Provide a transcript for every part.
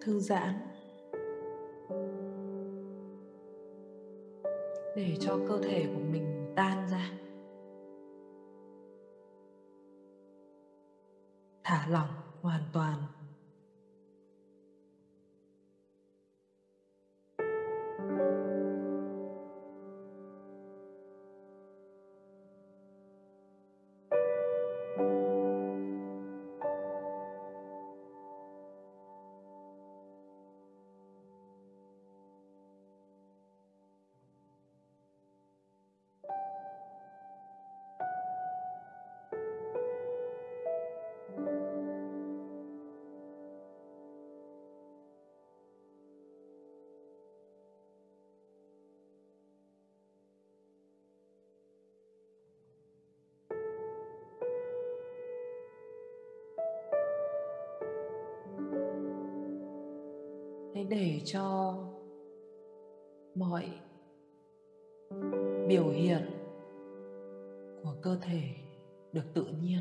thư giãn. Để cho cơ thể của mình tan ra. Thả lỏng hoàn toàn. Để cho mọi biểu hiện của cơ thể được tự nhiên.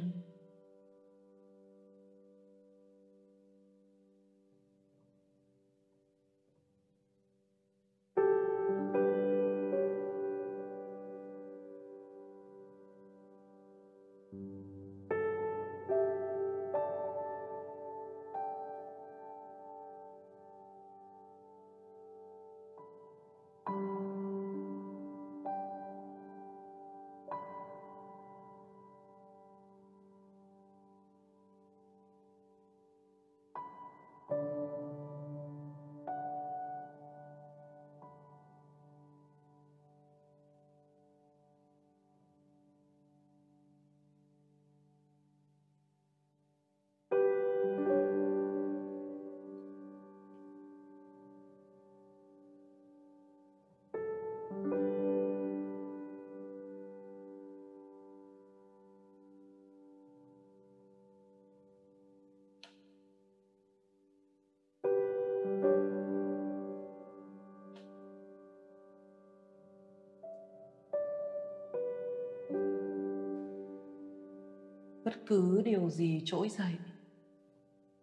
Bất cứ điều gì trỗi dậy,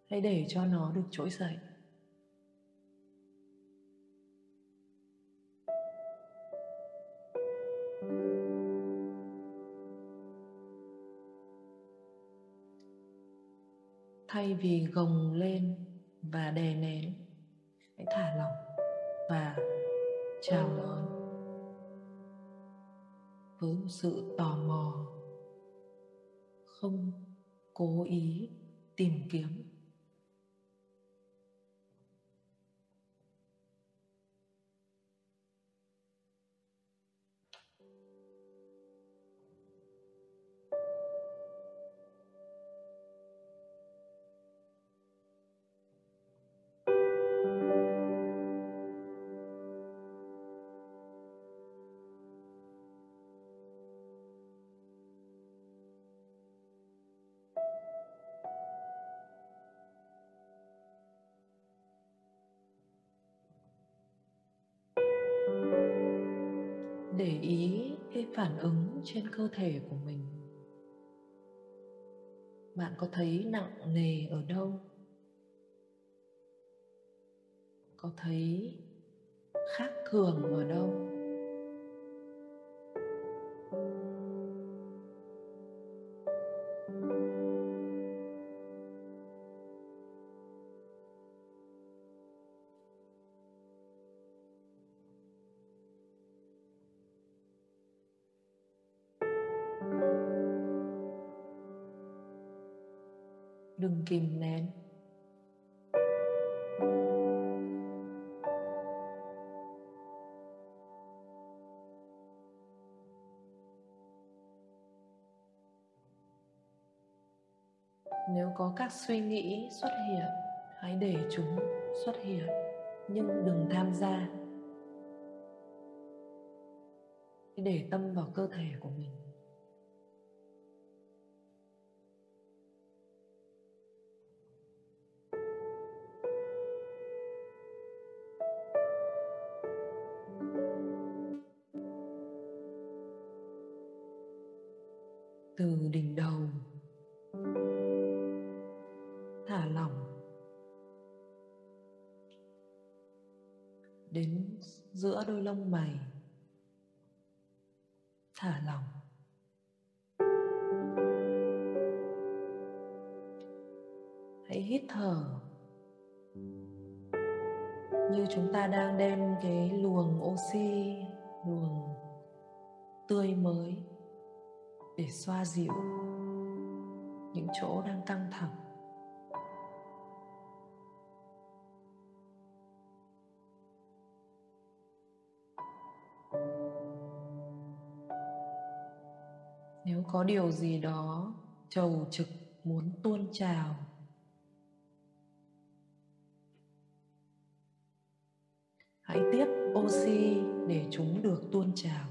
hãy để cho nó được trỗi dậy. Thay vì gồng lên và đè nén, hãy thả lỏng và chào đón với một sự tò mò không cố ý tìm kiếm. Trên cơ thể của mình. Bạn có thấy nặng nề ở đâu? Có thấy khác thường ở đâu? Đừng kìm nén. Nếu có các suy nghĩ xuất hiện, hãy để chúng xuất hiện, nhưng đừng tham gia. Để tâm vào cơ thể của mình. Lông mày. Thả lỏng. Hãy hít thở. Như chúng ta đang đem cái luồng oxy, luồng tươi mới để xoa dịu những chỗ đang căng thẳng. Có điều gì đó trầu trực muốn tuôn trào. Hãy tiếp oxy để chúng được tuôn trào.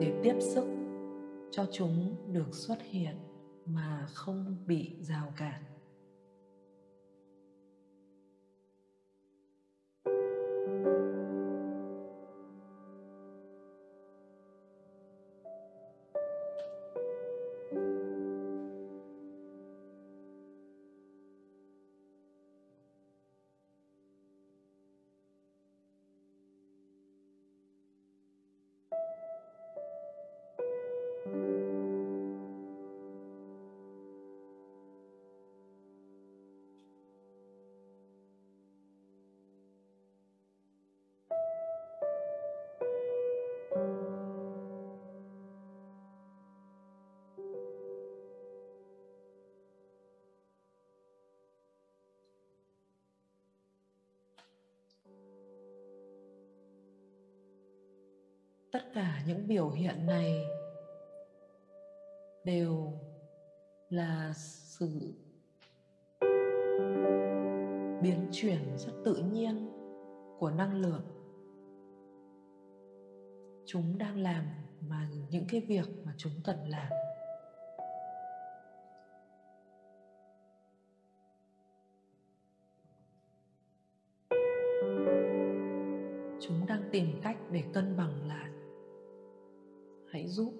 Để tiếp sức cho chúng được xuất hiện mà không bị rào cản. Tất cả những biểu hiện này đều là sự biến chuyển rất tự nhiên của năng lượng. Chúng đang làm mà những cái việc mà chúng cần làm. Chúng đang tìm cách để cân bằng lại hãy giúp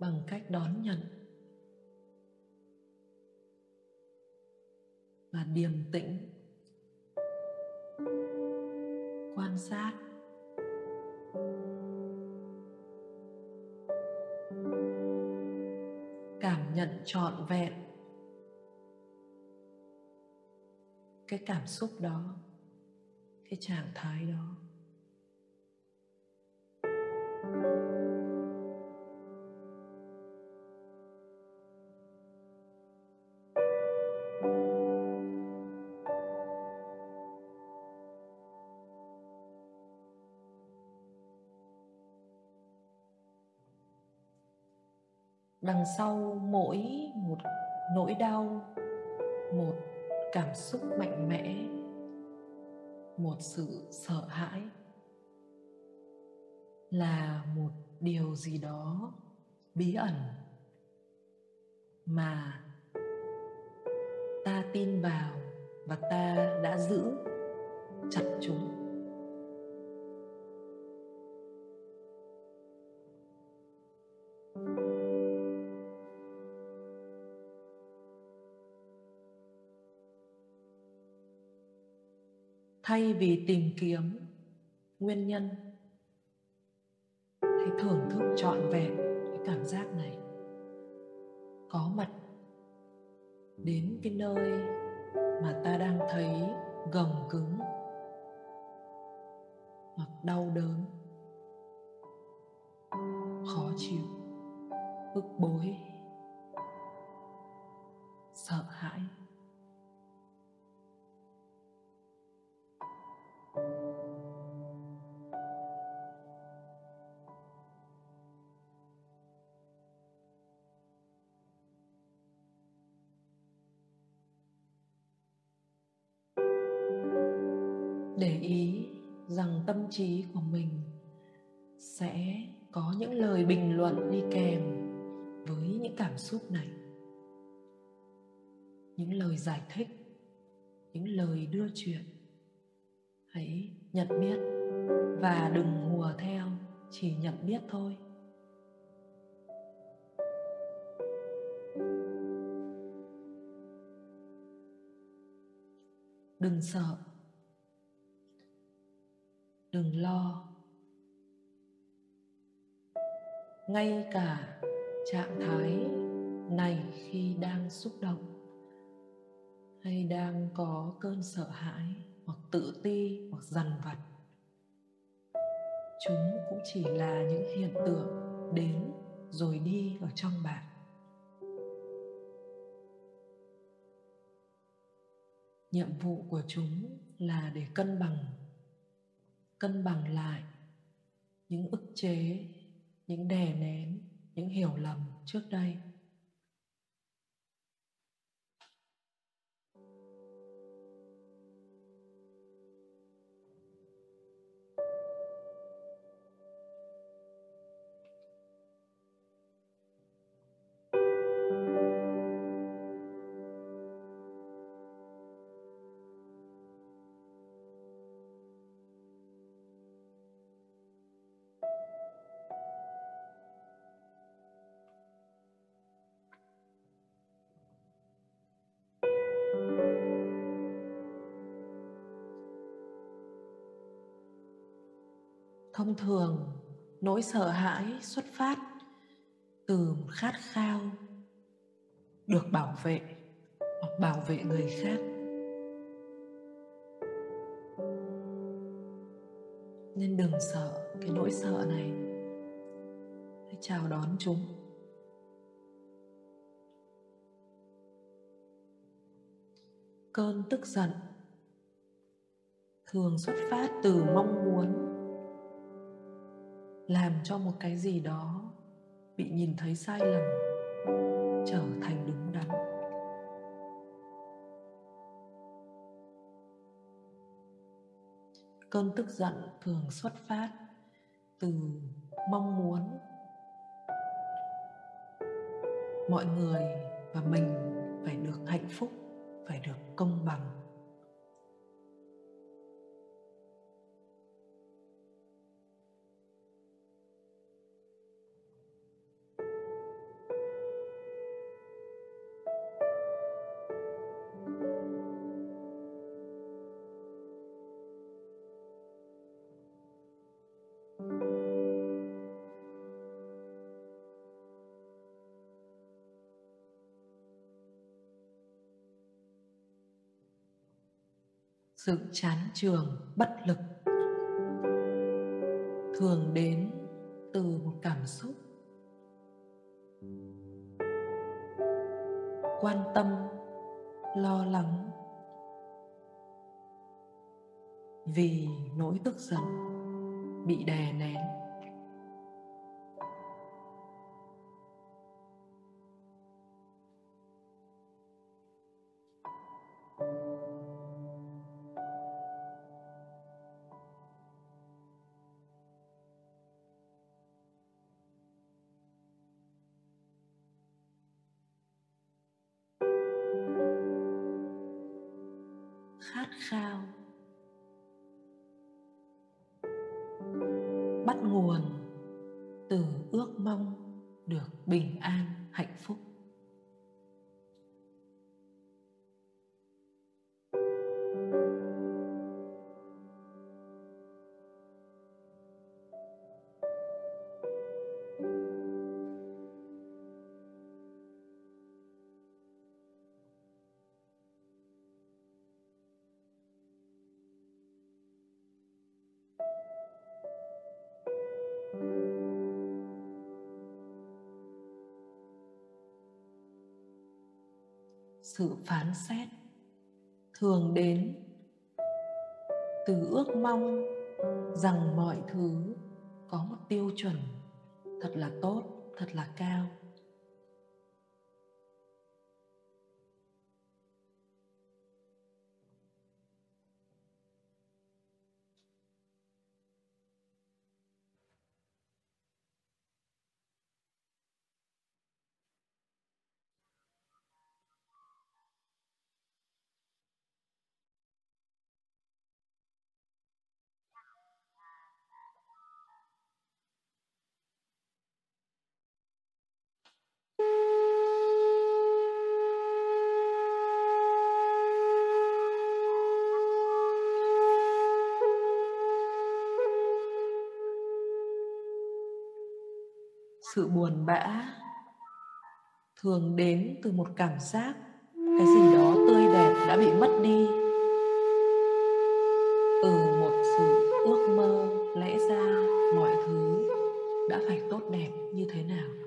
bằng cách đón nhận và điềm tĩnh, quan sát. Cảm nhận trọn vẹn cái cảm xúc đó, cái trạng thái đó. Đằng sau mỗi một nỗi đau, một cảm xúc mạnh mẽ, một sự sợ hãi là một điều gì đó bí ẩn mà ta tin vào và ta đã giữ chặt chúng. Thay vì tìm kiếm nguyên nhân, hãy thưởng thức trọn vẹn cái cảm giác này. Có mặt đến cái nơi mà ta đang thấy gồng cứng hoặc đau đớn, khó chịu, bức bối, sợ hãi. Để ý rằng tâm trí của mình sẽ có những lời bình luận đi kèm với những cảm xúc này. Những lời giải thích, những lời đưa chuyện. Hãy nhận biết và đừng hùa theo, chỉ nhận biết thôi. Đừng sợ đừng lo. Ngay cả trạng thái này khi đang xúc động hay đang có cơn sợ hãi hoặc tự ti hoặc dằn vặt, chúng cũng chỉ là những hiện tượng đến rồi đi ở trong bạn. Nhiệm vụ của chúng là để cân bằng cân bằng lại những ức chế những đè nén những hiểu lầm trước đây. Thông thường, nỗi sợ hãi xuất phát từ một khát khao được bảo vệ hoặc bảo vệ người khác. Nên đừng sợ cái nỗi sợ này. Hãy chào đón chúng. Cơn tức giận thường xuất phát từ mong muốn làm cho một cái gì đó bị nhìn thấy sai lầm trở thành đúng đắn. Cơn tức giận thường xuất phát từ mong muốn mọi người và mình phải được hạnh phúc, phải được công bằng. Sự chán trường, bất lực. Thường đến từ một cảm xúc. Quan tâm, lo lắng. Vì nỗi tức giận bị đè nén. Sự phán xét. Thường đến, từ ước mong rằng mọi thứ có một tiêu chuẩn thật là tốt, thật là cao. Sự buồn bã thường đến từ một cảm giác cái gì đó tươi đẹp đã bị mất đi từ một sự ước mơ lẽ ra mọi thứ đã phải tốt đẹp như thế nào.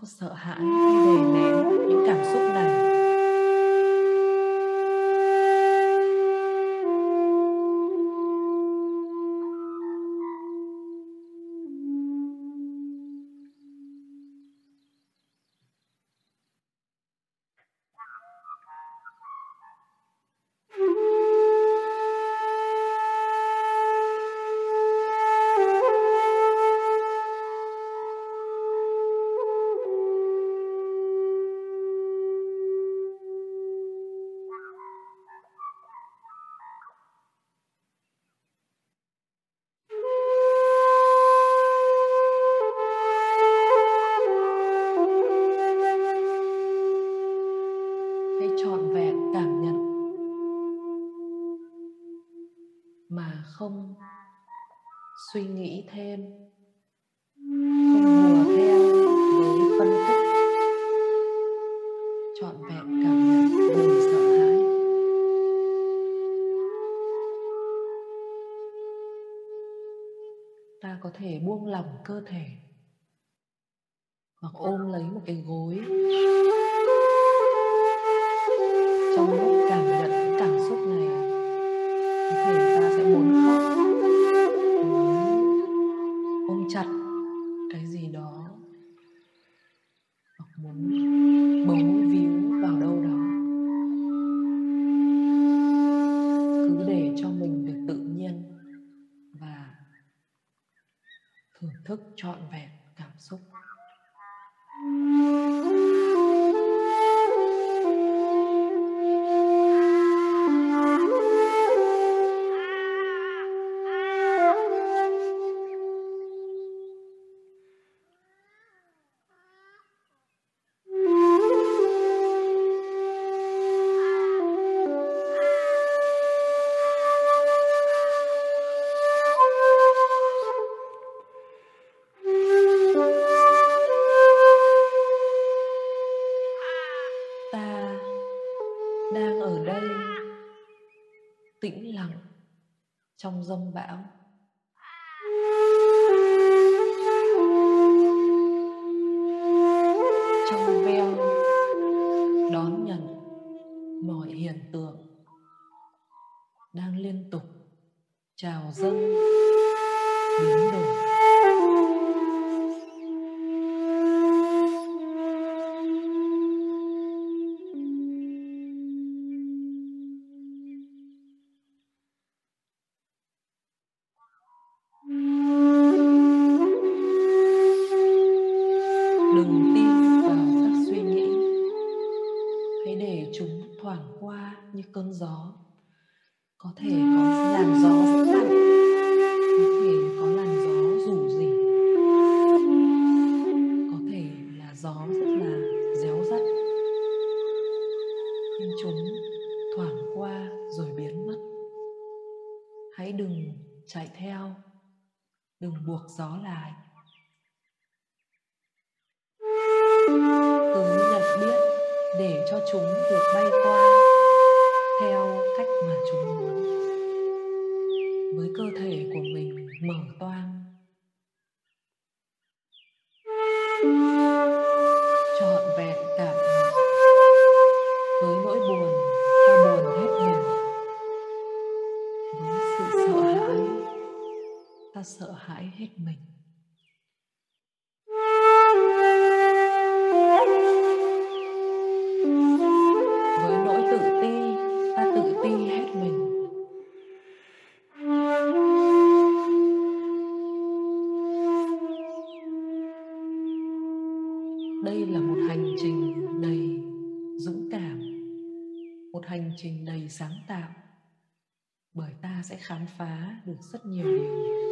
Có sợ hãi khi đè nén những cảm xúc này lỏng cảm cứ nhận biết để cho chúng được bay qua theo cách mà chúng muốn. Với cơ thể của mình mở toang. Trọn vẹn cảm nhận với nỗi buồn, ta buồn hết mình. Với sự sợ hãi, ta sợ hãi hết mình. Trình đầy sáng tạo. Bởi ta sẽ khám phá được rất nhiều điều.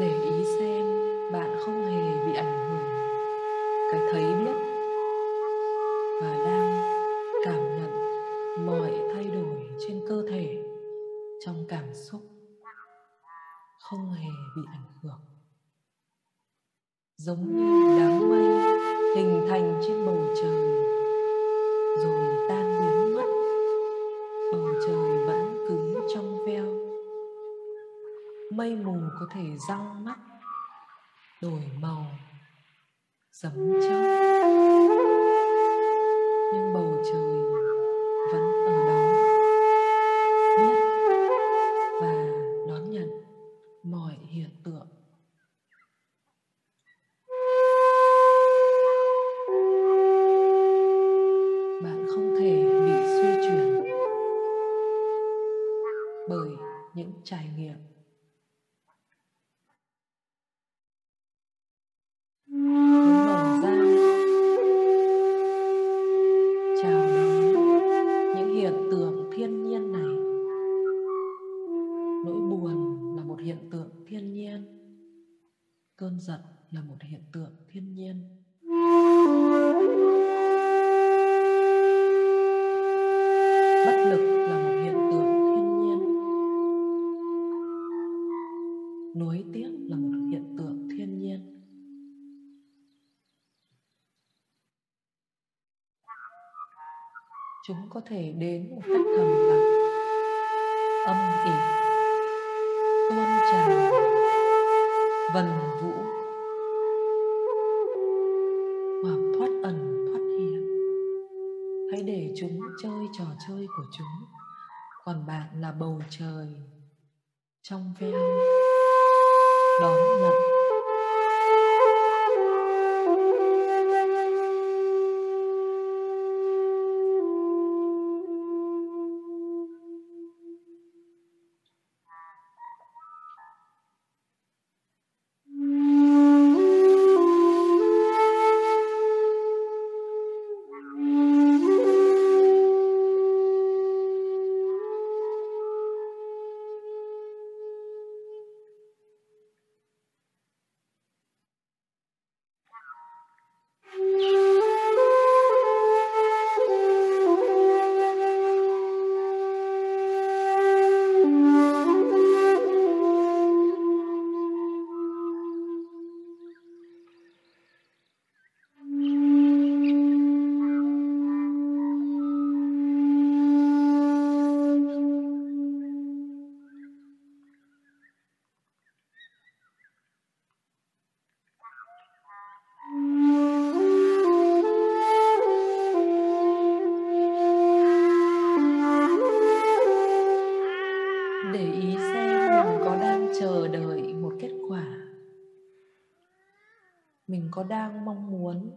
Để ý xem bạn không hề bị ảnh hưởng. Cái thấy biết và đang cảm nhận mọi thay đổi trên cơ thể trong cảm xúc không hề bị ảnh hưởng. Giống như đám mây hình thành trên bầu trời, rồi tan biến mất. Bầu trời vẫn cứ trong veo mây mù có thể răng mắt đổi màu giấm chớp có thể đến một cách thầm lặng. Âm ỉ. Tuôn trào vần vũ. Hoặc thoát ẩn, thoát hiện. Hãy để chúng chơi trò chơi của chúng. Còn bạn là bầu trời. Trong veo. Đón nhận. Có đang mong muốn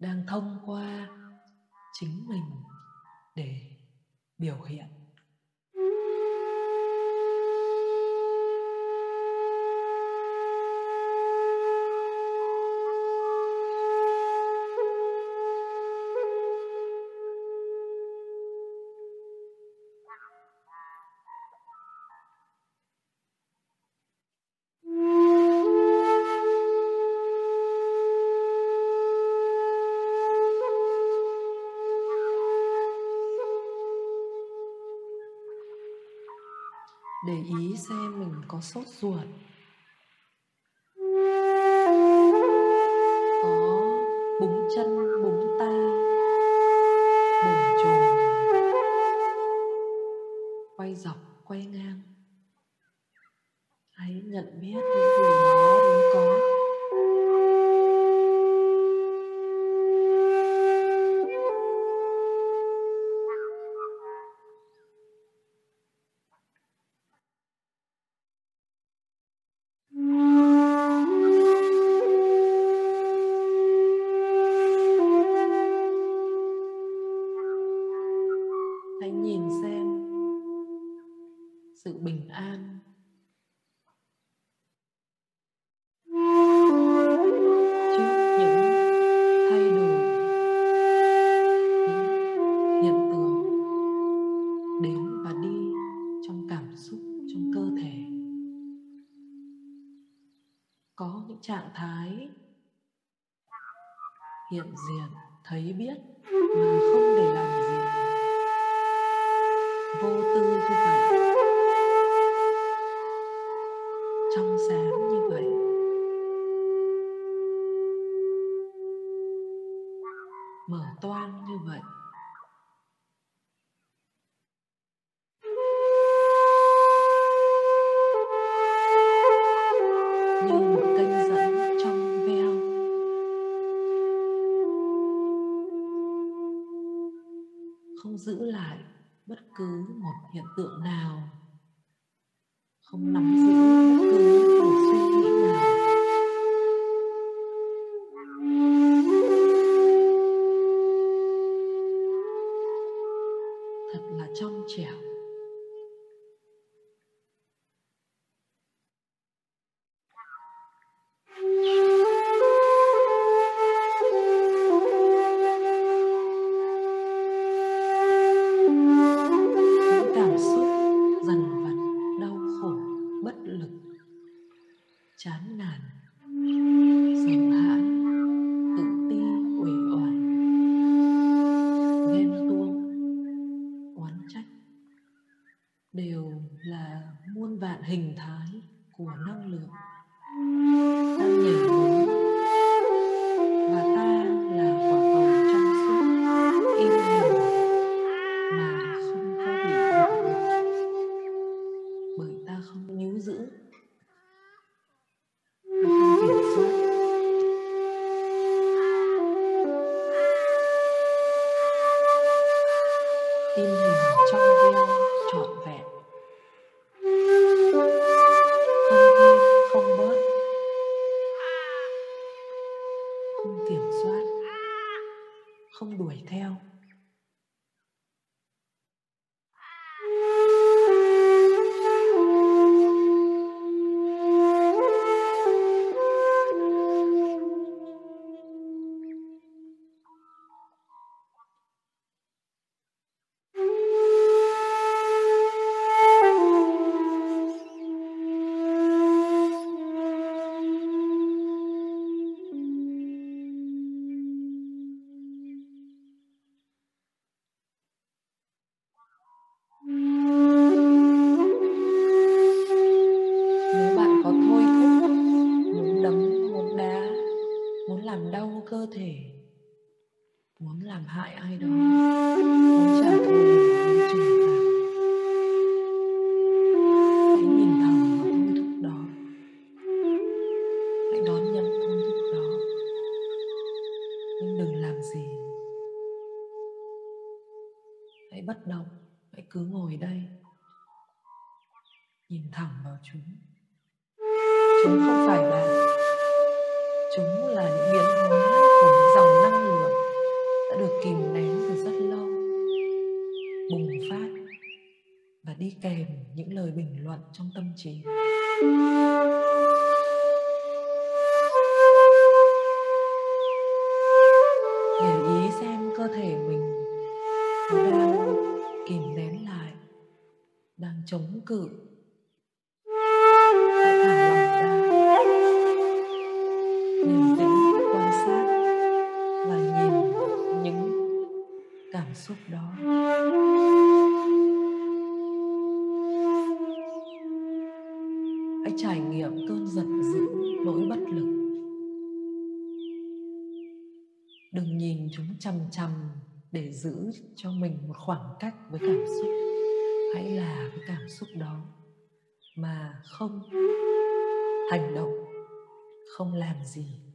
đang thông qua chính mình để biểu hiện. có sốt ruột. hiện diện thấy biết mà không để làm gì. Vô tư như vậy. Chống cự. Hãy thả lòng ra. Bình tĩnh quan sát và nhìn những cảm xúc đó. Hãy trải nghiệm cơn giận dữ, nỗi bất lực. Đừng nhìn chúng chằm chằm để giữ cho mình một khoảng cách với cảm xúc hãy là cái cảm xúc đó mà không hành động không làm gì.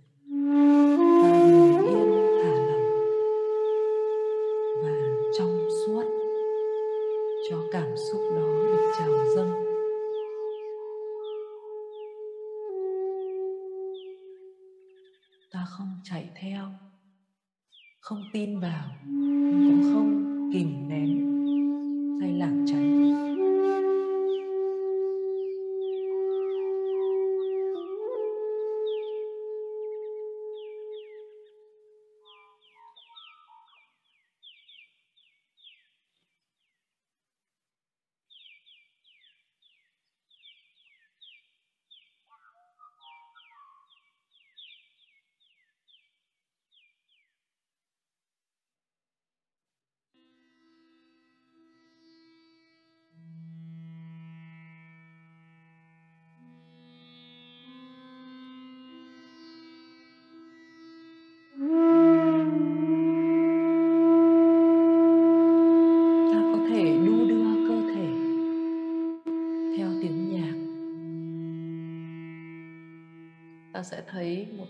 Sẽ thấy một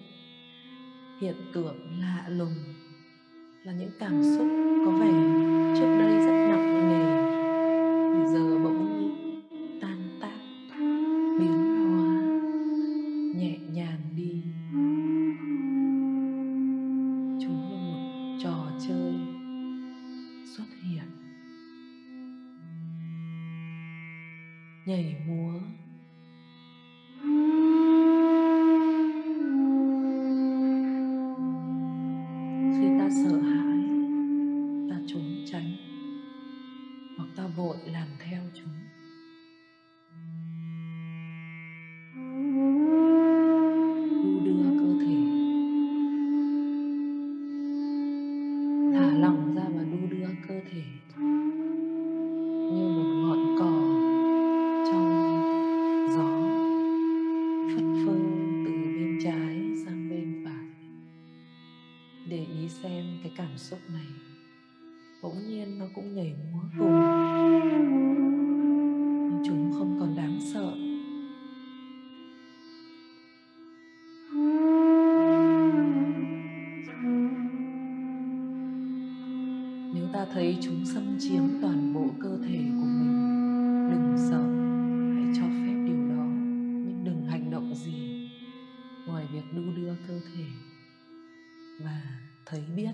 hiện tượng lạ lùng là những cảm xúc đu đưa cơ thể và thấy biết.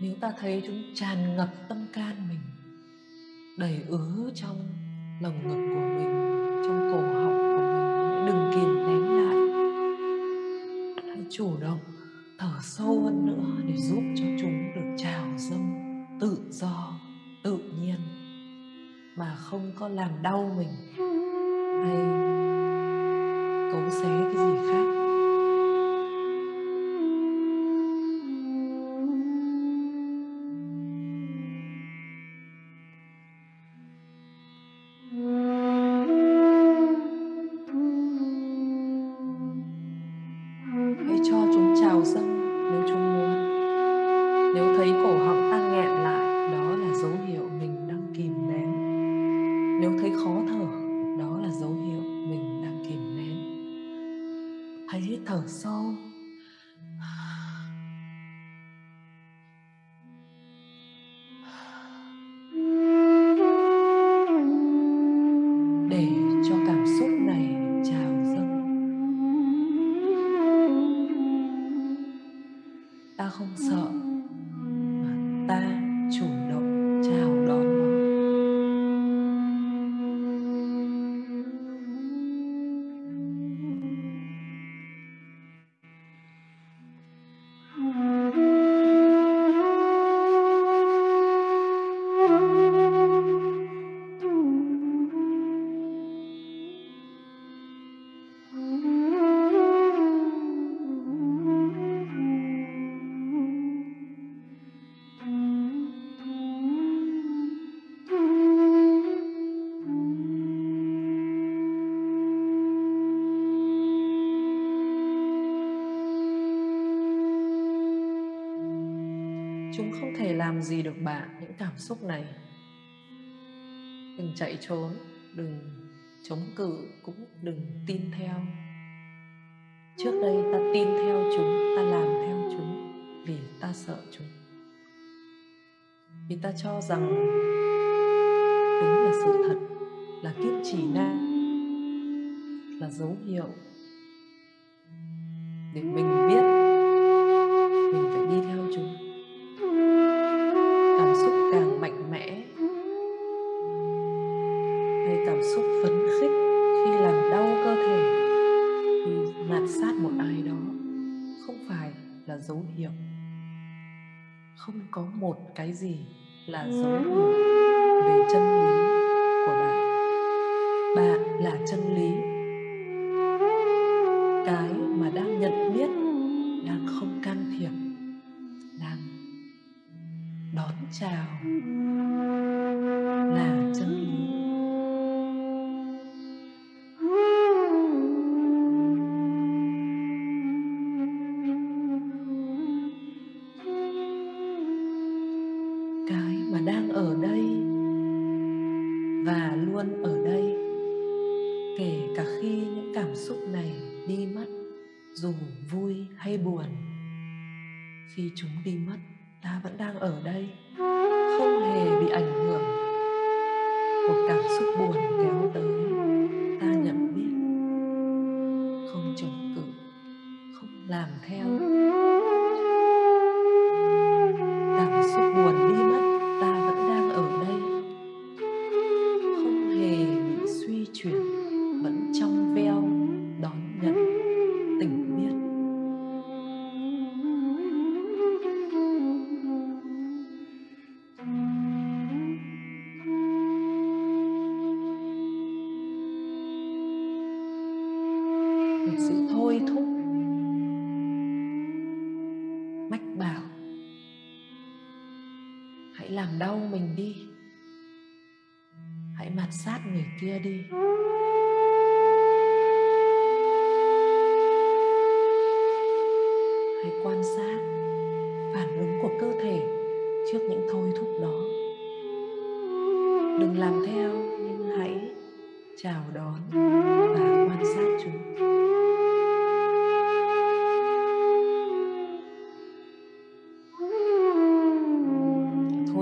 Nếu ta thấy chúng tràn ngập tâm can mình đầy ứ trong lồng ngực của mình, trong cổ họng của mình. Đừng kìm nén lại. Hãy chủ động thở sâu hơn nữa để giúp cho chúng được trào dâng tự do, tự nhiên. Mà không có làm đau mình hay cấu xé cái gì khác. những cảm xúc này. Đừng chạy trốn, đừng chống cự, cũng đừng tin theo. Trước đây ta tin theo chúng, ta làm theo chúng vì ta sợ chúng. Vì ta cho rằng chúng là sự thật, là kiếp chỉ nam là dấu hiệu để mình đón chào.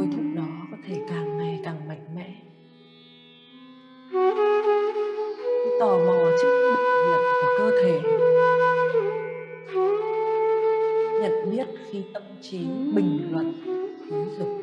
thôi thúc đó có thể càng ngày càng mạnh mẽ. Tò mò trước biểu hiện của cơ thể. Nhận biết khi tâm trí bình luận giáo dục.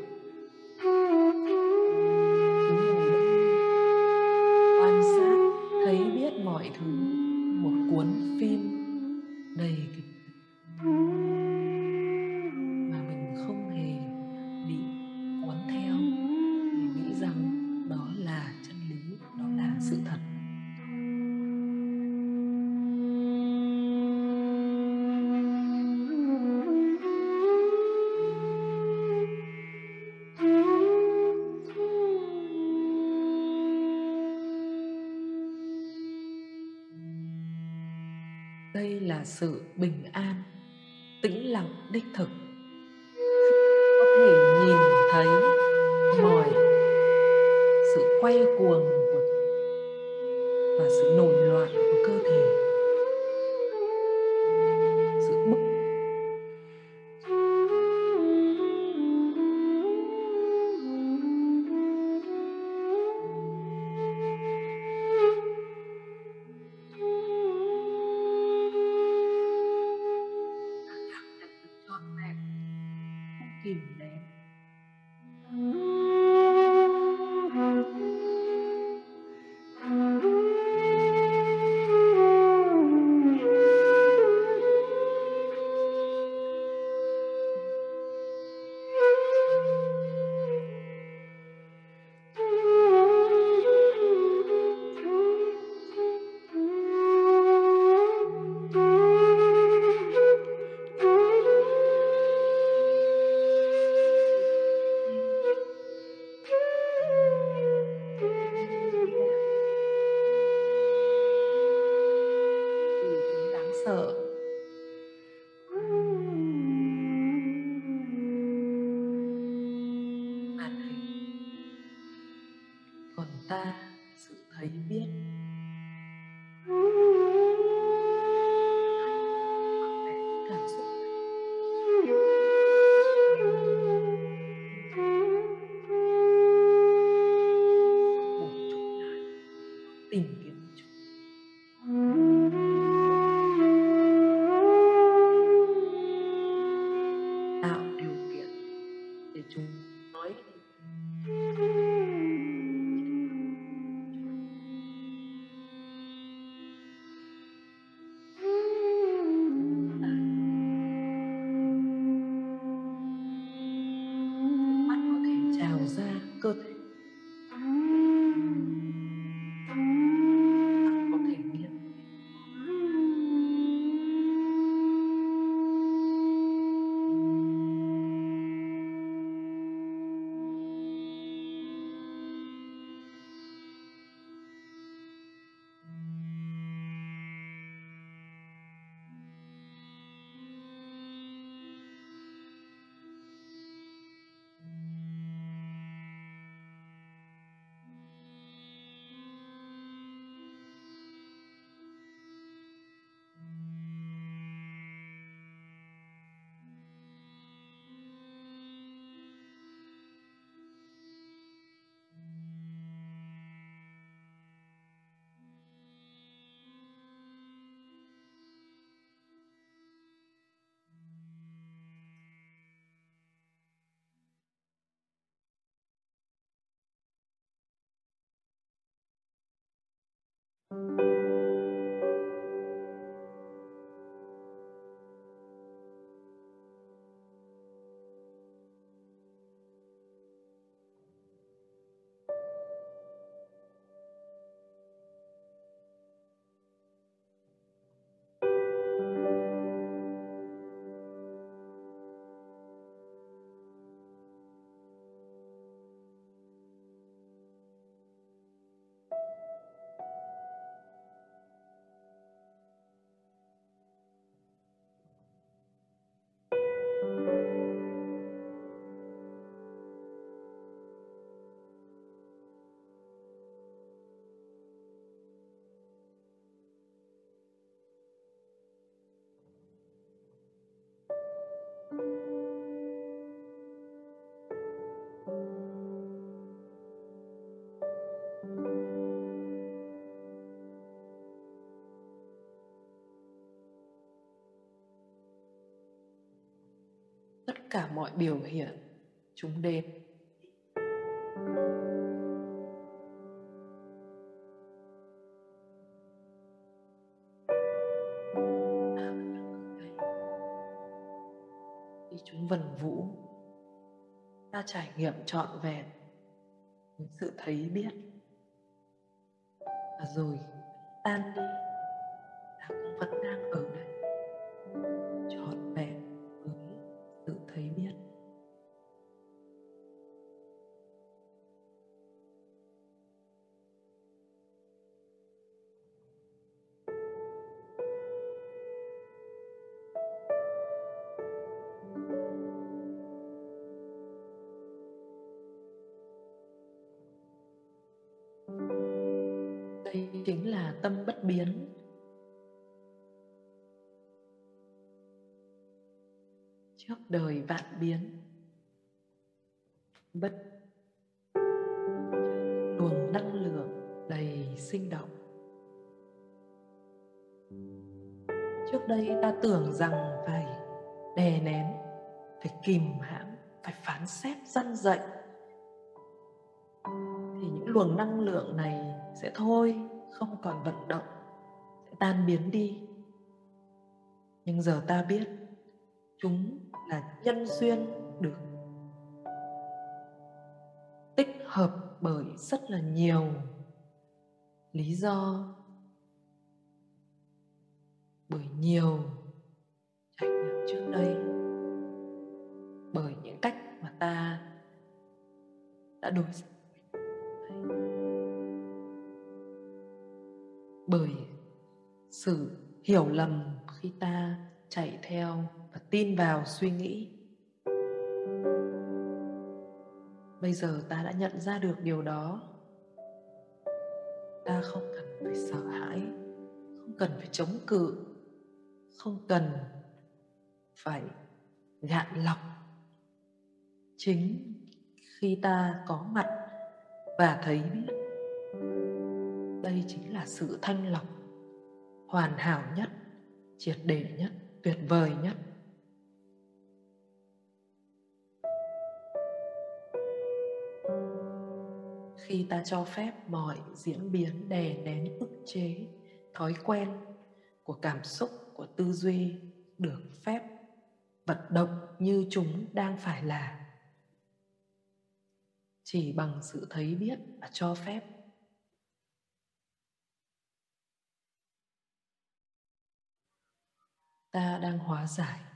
Tất cả mọi biểu hiện. Chúng đến khi chúng vần vũ. Ta trải nghiệm trọn vẹn. Sự thấy biết. Và rồi, tan đi. Ta cũng vẫn đang ở đây. Đời vạn biến. Bất luồng năng lượng đầy sinh động. Trước đây ta tưởng rằng phải đè nén, phải kìm hãm, phải phán xét răn dậy thì những luồng năng lượng này sẽ thôi, không còn vận động, sẽ tan biến đi. Nhưng giờ ta biết, chúng là nhân duyên được tích hợp bởi rất là nhiều lý do, bởi nhiều trải nghiệm trước đây, bởi những cách mà ta đã đối xử bởi sự hiểu lầm khi ta chạy theo và tin vào suy nghĩ. Bây giờ ta đã nhận ra được điều đó. Ta không cần phải sợ hãi, không cần phải chống cự, không cần phải gạn lọc. Chính khi ta có mặt và thấy biết đây chính là sự thanh lọc hoàn hảo nhất, triệt để nhất, tuyệt vời nhất. Khi ta cho phép mọi diễn biến đè nén ức chế, thói quen của cảm xúc, của tư duy được phép vận động như chúng đang phải là. Chỉ bằng sự thấy biết và cho phép. Ta đang hóa giải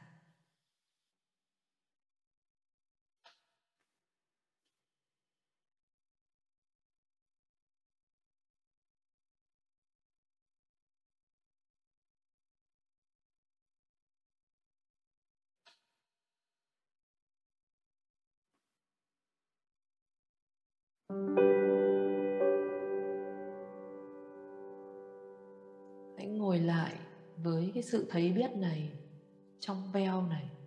hãy ngồi lại với cái sự thấy biết này trong veo này.